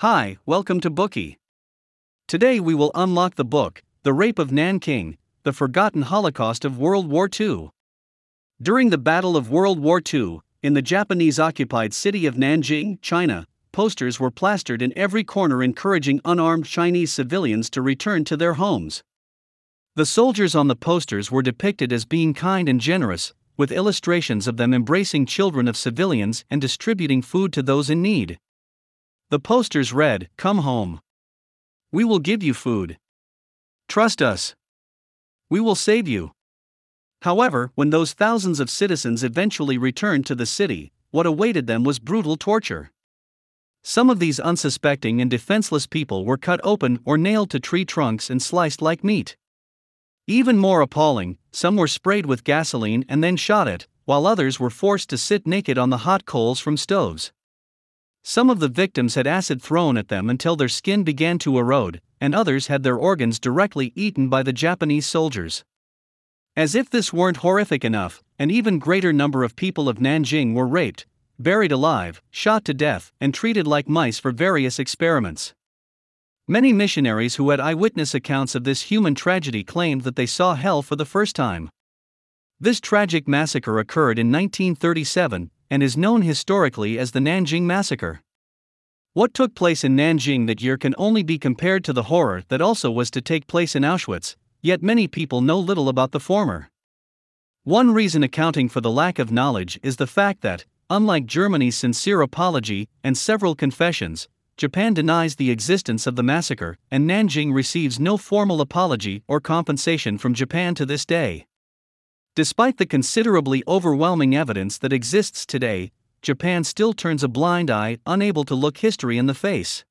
Hi, welcome to Bookey. Today we will unlock the book, The Rape of Nanking, The Forgotten Holocaust of World War II. During the Battle of World War II, in the Japanese occupied city of Nanjing, China, posters were plastered in every corner encouraging unarmed Chinese civilians to return to their homes. The soldiers on the posters were depicted as being kind and generous, with illustrations of them embracing children of civilians and distributing food to those in need. The posters read, Come home. We will give you food. Trust us. We will save you. However, when those thousands of citizens eventually returned to the city, what awaited them was brutal torture. Some of these unsuspecting and defenseless people were cut open or nailed to tree trunks and sliced like meat. Even more appalling, some were sprayed with gasoline and then shot at, while others were forced to sit naked on the hot coals from stoves. Some of the victims had acid thrown at them until their skin began to erode, and others had their organs directly eaten by the Japanese soldiers. As if this weren't horrific enough, an even greater number of people of Nanjing were raped, buried alive, shot to death, and treated like mice for various experiments. Many missionaries who had eyewitness accounts of this human tragedy claimed that they saw hell for the first time. This tragic massacre occurred in 1937, and is known historically as the Nanjing Massacre. What took place in Nanjing that year can only be compared to the horror that also was to take place in Auschwitz, yet many people know little about the former. One reason accounting for the lack of knowledge is the fact that, unlike Germany's sincere apology and several confessions, Japan denies the existence of the massacre, and Nanjing receives no formal apology or compensation from Japan to this day. Despite the considerably overwhelming evidence that exists today, Japan still turns a blind eye, unable to look history in the face.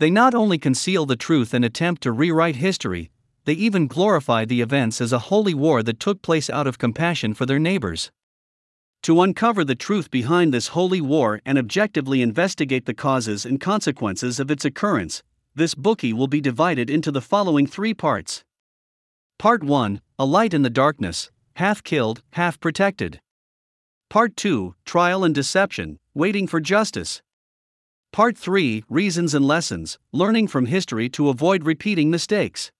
They not only conceal the truth and attempt to rewrite history, they even glorify the events as a holy war that took place out of compassion for their neighbors. To uncover the truth behind this holy war and objectively investigate the causes and consequences of its occurrence, this Bookey will be divided into the following three parts. Part 1 A Light in the Darkness, half killed, half protected. Part 2 Trial and Deception, Waiting for Justice. Part 3 Reasons and Lessons, Learning from History to Avoid Repeating Mistakes.